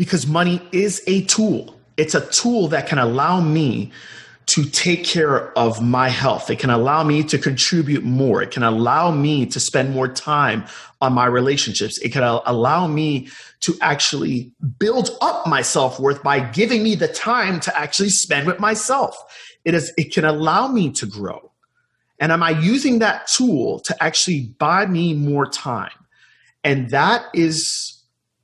because money is a tool. It's a tool that can allow me to take care of my health. It can allow me to contribute more. It can allow me to spend more time on my relationships. It can allow me to actually build up my self worth by giving me the time to actually spend with myself. It is, it can allow me to grow. And am I using that tool to actually buy me more time? And that is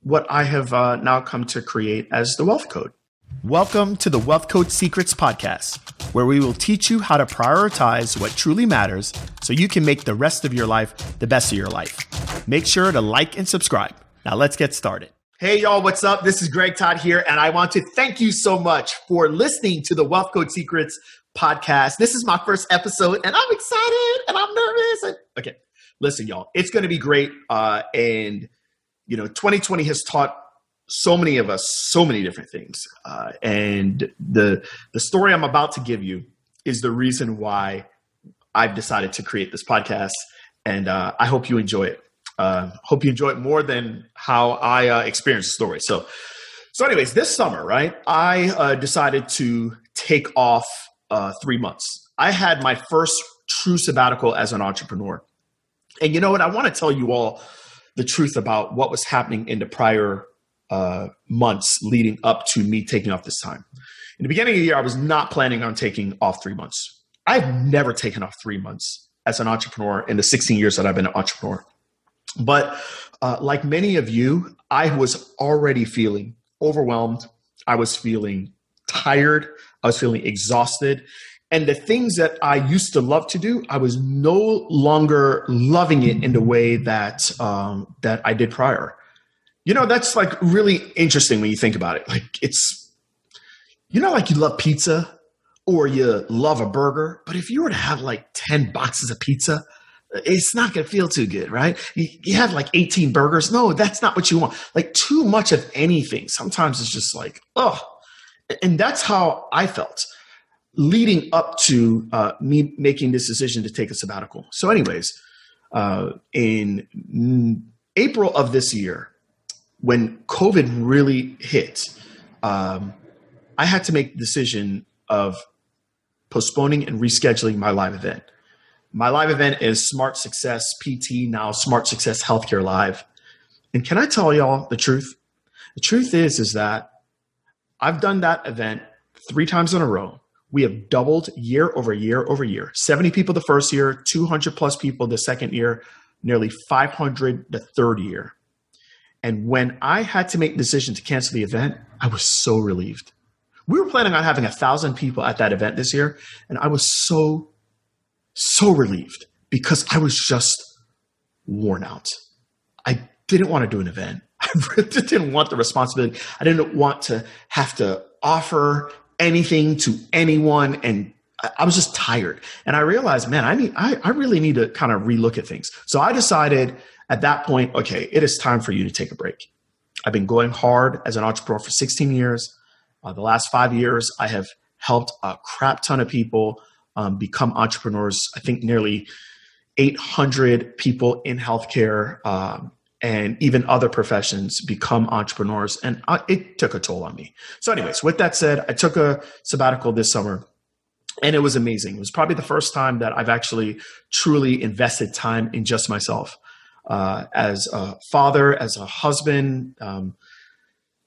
what I have uh, now come to create as the Wealth Code. Welcome to the Wealth Code Secrets Podcast, where we will teach you how to prioritize what truly matters so you can make the rest of your life the best of your life. Make sure to like and subscribe. Now let's get started. Hey, y'all, what's up? This is Greg Todd here, and I want to thank you so much for listening to the Wealth Code Secrets podcast. This is my first episode, and I'm excited and I'm nervous. okay, listen, y'all, it's going to be great. Uh, and, you know, 2020 has taught so many of us so many different things. Uh, and the the story I'm about to give you is the reason why I've decided to create this podcast, and uh, I hope you enjoy it. Uh, hope you enjoy it more than how I uh, experienced the story. So, so anyways, this summer, right, I uh, decided to take off uh, three months. I had my first true sabbatical as an entrepreneur, and you know what? I want to tell you all the truth about what was happening in the prior uh, months leading up to me taking off this time. In the beginning of the year, I was not planning on taking off three months. I've never taken off three months as an entrepreneur in the 16 years that I've been an entrepreneur. But uh, like many of you, I was already feeling overwhelmed. I was feeling tired. I was feeling exhausted. And the things that I used to love to do, I was no longer loving it in the way that um, that I did prior. You know, that's like really interesting when you think about it. Like it's, you know, like you love pizza or you love a burger, but if you were to have like 10 boxes of pizza, it's not going to feel too good, right? You, you have like 18 burgers. No, that's not what you want. Like too much of anything. Sometimes it's just like, oh, and that's how I felt leading up to uh, me making this decision to take a sabbatical. So, anyways, uh, in April of this year, when COVID really hit, um, I had to make the decision of postponing and rescheduling my live event. My live event is Smart Success PT, now Smart Success Healthcare Live. And can I tell y'all the truth? The truth is, is that I've done that event three times in a row. We have doubled year over year over year. 70 people the first year, 200 plus people the second year, nearly 500 the third year. And when I had to make the decision to cancel the event, I was so relieved. We were planning on having a thousand people at that event this year, and I was so, so relieved because I was just worn out. I didn't want to do an event. I didn't want the responsibility. I didn't want to have to offer anything to anyone and I was just tired. And I realized, man, I need I, I really need to kind of relook at things. So I decided at that point, okay, it is time for you to take a break. I've been going hard as an entrepreneur for 16 years. Uh, the last five years, I have helped a crap ton of people um, become entrepreneurs. I think nearly 800 people in healthcare um, and even other professions become entrepreneurs. And I, it took a toll on me. So, anyways, with that said, I took a sabbatical this summer and it was amazing. It was probably the first time that I've actually truly invested time in just myself uh, as a father, as a husband, um,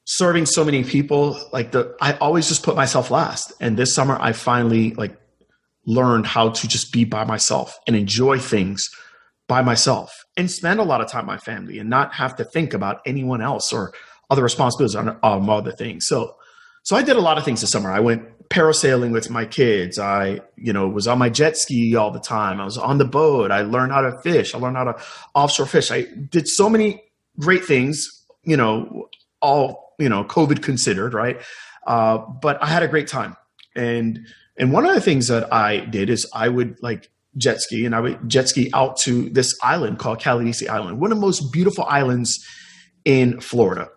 serving so many people. Like the, I always just put myself last. And this summer, I finally like learned how to just be by myself and enjoy things by myself and spend a lot of time with my family and not have to think about anyone else or other responsibilities on um, other things. So, so I did a lot of things this summer. I went parasailing with my kids. I, you know, was on my jet ski all the time. I was on the boat. I learned how to fish. I learned how to offshore fish. I did so many great things, you know, all, you know, COVID considered, right? Uh, but I had a great time. And, and one of the things that I did is I would like jet ski and I would jet ski out to this island called Caladesi Island, one of the most beautiful islands in Florida.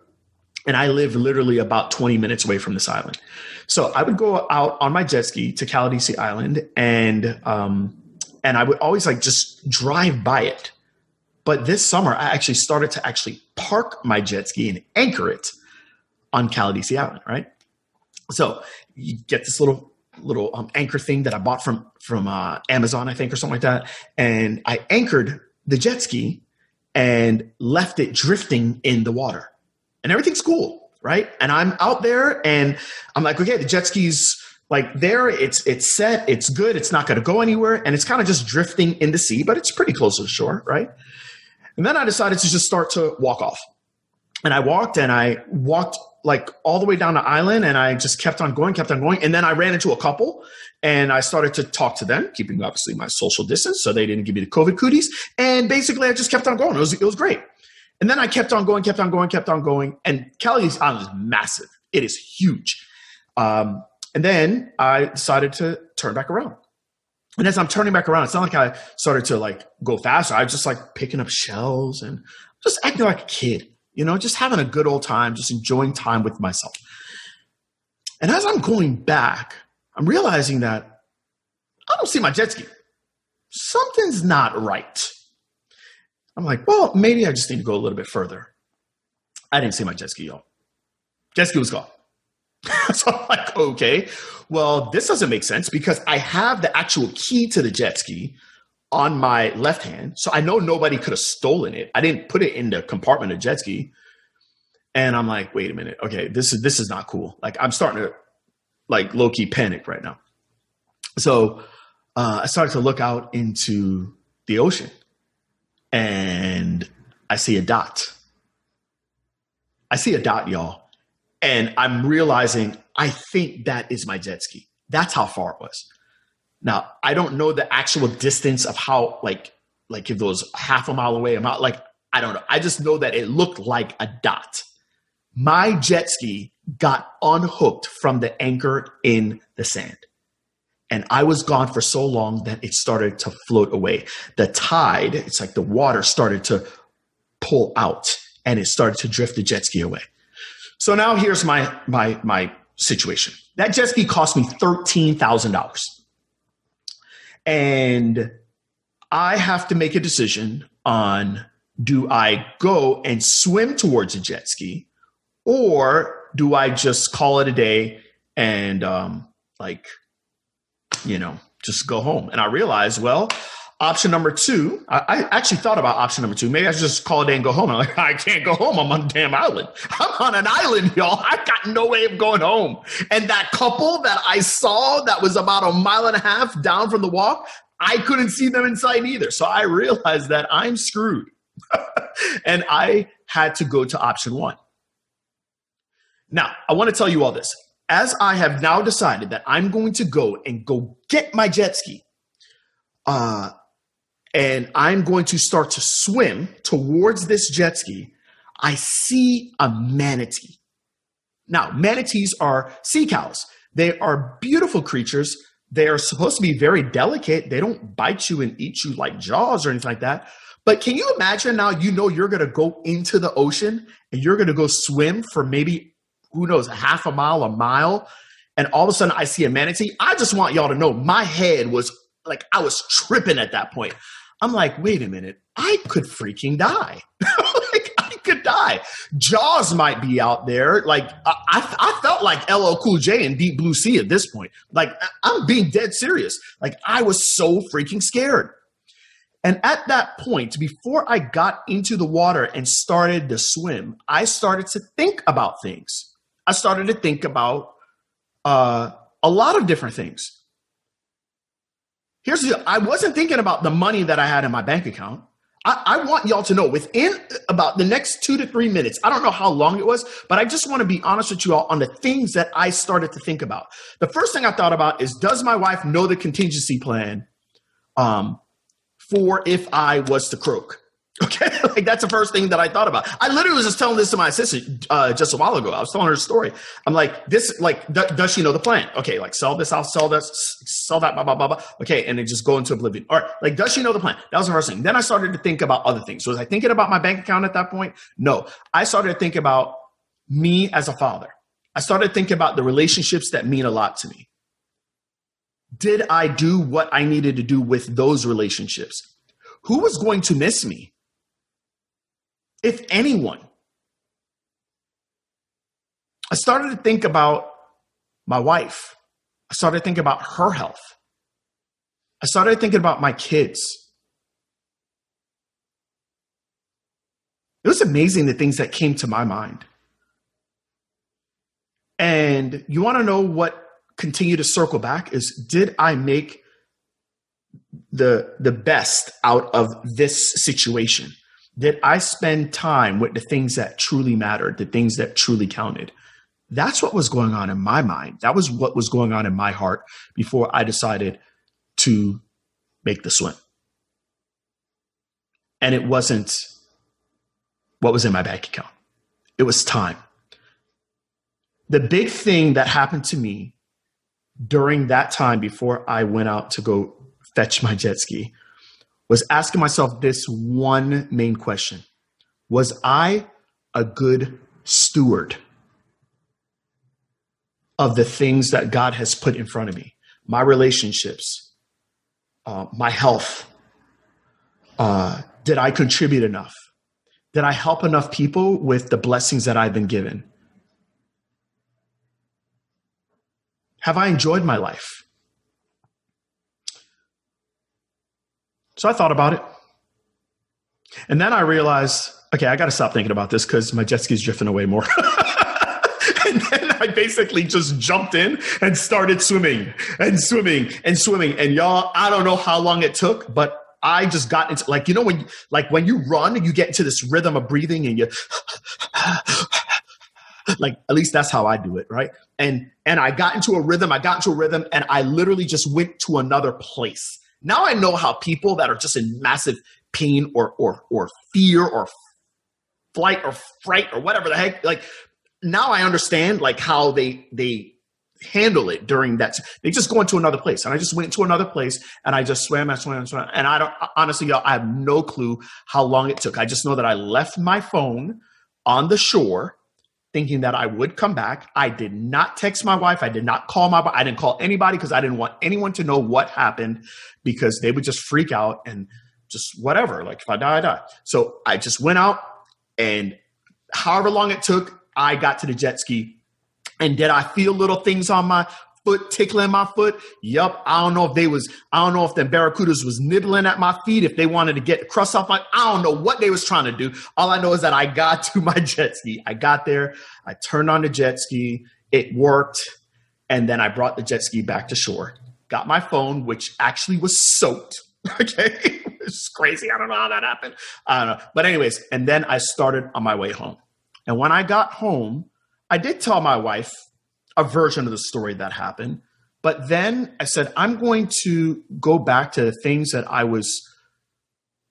And I live literally about 20 minutes away from this island. So I would go out on my jet ski to Caladesi Island and um, and I would always like just drive by it. But this summer I actually started to actually park my jet ski and anchor it on Caladesi Island, right? So you get this little little um, anchor thing that I bought from from uh, Amazon, I think, or something like that, and I anchored the jet ski and left it drifting in the water, and everything's cool, right? And I'm out there, and I'm like, okay, the jet ski's like there, it's it's set, it's good, it's not going to go anywhere, and it's kind of just drifting in the sea, but it's pretty close to the shore, right? And then I decided to just start to walk off, and I walked, and I walked like all the way down the island and I just kept on going, kept on going. And then I ran into a couple and I started to talk to them, keeping obviously my social distance so they didn't give me the COVID cooties. And basically I just kept on going. It was, it was great. And then I kept on going, kept on going, kept on going. And Caladesi Island is massive. It is huge. Um, and then I decided to turn back around. And as I'm turning back around, it's not like I started to like go faster. I was just like picking up shells and just acting like a kid you know, just having a good old time, just enjoying time with myself. And as I'm going back, I'm realizing that I don't see my jet ski. Something's not right. I'm like, well, maybe I just need to go a little bit further. I didn't see my jet ski, y'all. Jet ski was gone. so I'm like, okay, well, this doesn't make sense because I have the actual key to the jet ski on my left hand. So I know nobody could have stolen it. I didn't put it in the compartment of jet ski. And I'm like, wait a minute. Okay, this is this is not cool. Like I'm starting to like low key panic right now. So uh, I started to look out into the ocean, and I see a dot. I see a dot, y'all, and I'm realizing I think that is my jet ski. That's how far it was. Now, I don't know the actual distance of how, like, like if was half a mile away, I'm not like, I don't know. I just know that it looked like a dot. My jet ski got unhooked from the anchor in the sand. And I was gone for so long that it started to float away. The tide, it's like the water started to pull out and it started to drift the jet ski away. So now here's my my my situation. That jet ski cost me thirteen thousand dollars. And I have to make a decision on do I go and swim towards a jet ski or do I just call it a day and um, like, you know, just go home? And I realized, well, option number two, I, I, actually thought about option number two. Maybe I should just call it day and go home. I'm like, I can't go home. I'm on a damn island. I'm on an island, y'all. I got no way of going home. And that couple that I saw that was about a mile and a half down from the walk, I couldn't see them inside either. So I realized that I'm screwed. and I had to go to option one. Now, I want to tell you all this. As I have now decided that I'm going to go and go get my jet ski, uh, and I'm going to start to swim towards this jet ski, I see a manatee. Now, manatees are sea cows. They are beautiful creatures. They are supposed to be very delicate. They don't bite you and eat you like jaws or anything like that. But can you imagine now you know you're going to go into the ocean and you're going to go swim for maybe, who knows, a half a mile, a mile, and all of a sudden I see a manatee? I just want y'all to know my head was like, I was tripping at that point. I'm like, wait a minute, I could freaking die. like, I could die. Jaws might be out there. Like, I, I, I, felt like LL Cool J in Deep Blue Sea at this point. Like, I'm being dead serious. Like, I was so freaking scared. And at that point, before I got into the water and started to swim, I started to think about things. I started to think about uh, a lot of different things. Here's the I wasn't thinking about the money that I had in my bank account. I, I, want y'all to know within about the next two to three minutes, I don't know how long it was, but I just want to be honest with you all on the things that I started to think about. The first thing I thought about is Does my wife know the contingency plan um, for if I was to croak? Okay, like that's the first thing that I thought about. I literally was just telling this to my assistant uh, just a while ago. I was telling her a story. I'm like, this, like, d- does she know the plan? Okay, like sell this, I'll sell this, sell that, blah blah blah blah. Okay, and then just go into oblivion. All right, like, does she know the plan? That was the first thing. Then I started to think about other things. So was I thinking about my bank account at that point? No, I started to think about me as a father. I started thinking about the relationships that mean a lot to me. Did I do what I needed to do with those relationships? Who was going to miss me? If anyone. I started to think about my wife. I started thinking about her health. I started thinking about my kids. It was amazing the things that came to my mind. And you want to know what continued to circle back is did I make the the best out of this situation? Did I spend time with the things that truly mattered, the things that truly counted? That's what was going on in my mind. That was what was going on in my heart before I decided to make the swim. And it wasn't what was in my bank account, it was time. The big thing that happened to me during that time before I went out to go fetch my jet ski was asking myself this one main question Was I a good steward of the things that God has put in front of me? My relationships, uh, my health. Uh, did I contribute enough? Did I help enough people with the blessings that I've been given? Have I enjoyed my life? So I thought about it. And then I realized, okay, I got to stop thinking about this because my jet ski's drifting away more. and then I basically just jumped in and started swimming and swimming and swimming. And y'all, I don't know how long it took, but I just got into like you know when like when you run, you get into this rhythm of breathing and you like at least that's how I do it, right? And and I got into a rhythm, I got into a rhythm and I literally just went to another place. Now I know how people that are just in massive pain or or or fear or flight or fright or whatever the heck like now I understand like how they they handle it during that. They just go into another place, and I just went to another place, and I just swam and swam and swam. And I don't honestly, y'all, I have no clue how long it took. I just know that I left my phone on the shore, thinking that I would come back. I did not text my wife. I did not call my. I didn't call anybody because I didn't want anyone to know what happened because they would just freak out and just whatever. Like if I die, I die. So I just went out, and however long it took, I got to the jet ski and did I feel little things on my foot tickling my foot? Yep. I don't know if they was, I don't know if the barracudas was nibbling at my feet, if they wanted to get the crust off my, I don't know what they was trying to do. All I know is that I got to my jet ski. I got there, I turned on the jet ski, it worked, and then I brought the jet ski back to shore. Got my phone, which actually was soaked. Okay. it's crazy. I don't know how that happened. I don't know. But anyways, and then I started on my way home. And when I got home, I did tell my wife a version of the story that happened, but then I said, I'm going to go back to the things that I was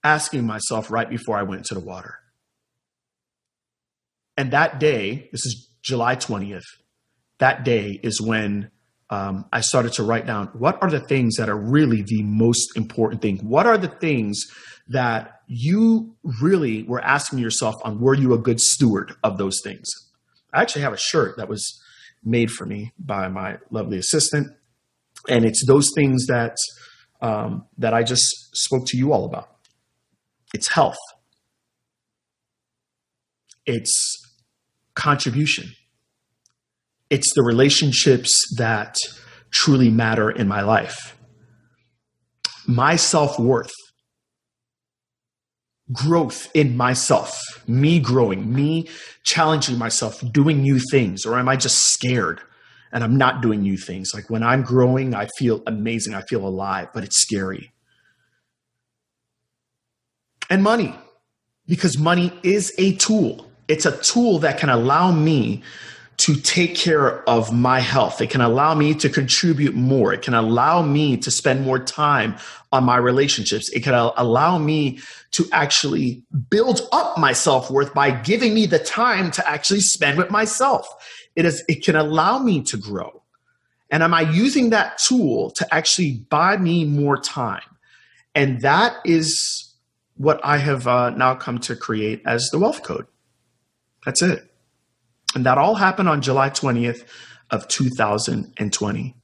asking myself right before I went to the water. And that day, this is July 20th, that day is when um, I started to write down what are the things that are really the most important thing? What are the things that you really were asking yourself on were you a good steward of those things? I actually have a shirt that was made for me by my lovely assistant, and it's those things that um, that I just spoke to you all about. It's health. It's contribution. It's the relationships that truly matter in my life. My self worth growth in myself, me growing, me challenging myself, doing new things? Or am I just scared and I'm not doing new things? Like when I'm growing, I feel amazing, I feel alive, but it's scary. And money, because money is a tool. It's a tool that can allow me to take care of my health. It can allow me to contribute more. It can allow me to spend more time on my relationships. It can allow me to actually build up my self worth by giving me the time to actually spend with myself. It is, it can allow me to grow. And am I using that tool to actually buy me more time? And that is what I have uh, now come to create as the wealth code. That's it. And that all happened on July 20th of 2020.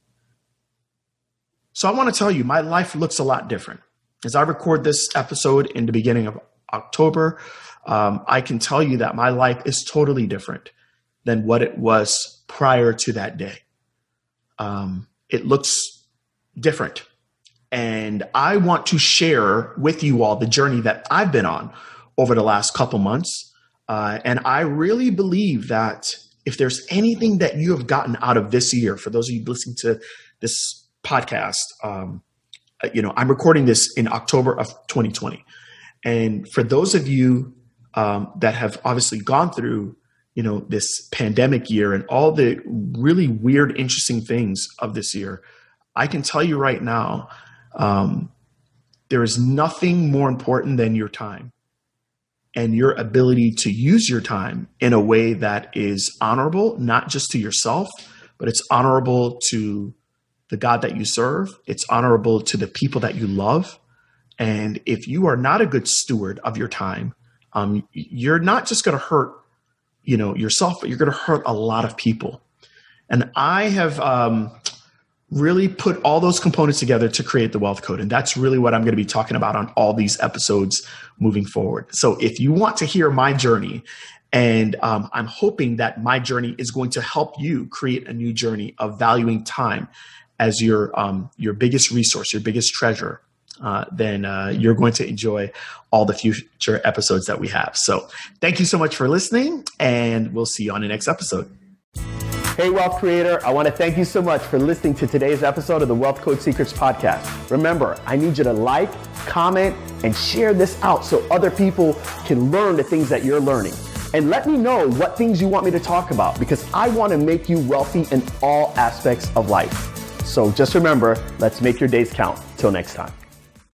So I want to tell you, my life looks a lot different. As I record this episode in the beginning of October, um, I can tell you that my life is totally different. than what it was prior to that day. Um, it looks different. And I want to share with you all the journey that I've been on over the last couple months. Uh, and I really believe that if there's anything that you have gotten out of this year, for those of you listening to this podcast, um, uh, you know, I'm recording this in October of 2020. And for those of you um, that have obviously gone through, you know, this pandemic year and all the really weird, interesting things of this year, I can tell you right now, um, there is nothing more important than your time and your ability to use your time in a way that is honorable, not just to yourself, but it's honorable to the God that you serve. It's honorable to the people that you love. And if you are not a good steward of your time, um, you're not just going to hurt, you know, yourself, but you're going to hurt a lot of people. And I have um, really put all those components together to create the wealth code. And that's really what I'm going to be talking about on all these episodes moving forward. So if you want to hear my journey, and um, I'm hoping that my journey is going to help you create a new journey of valuing time as your um, your biggest resource, your biggest treasure, uh, then uh, you're going to enjoy all the future episodes that we have. So thank you so much for listening, and we'll see you on the next episode. Hey, Wealth Creator, I want to thank you so much for listening to today's episode of the Wealth Code Secrets podcast. Remember, I need you to like, comment, and share this out so other people can learn the things that you're learning. And let me know what things you want me to talk about because I want to make you wealthy in all aspects of life. So just remember, let's make your days count. Till next time.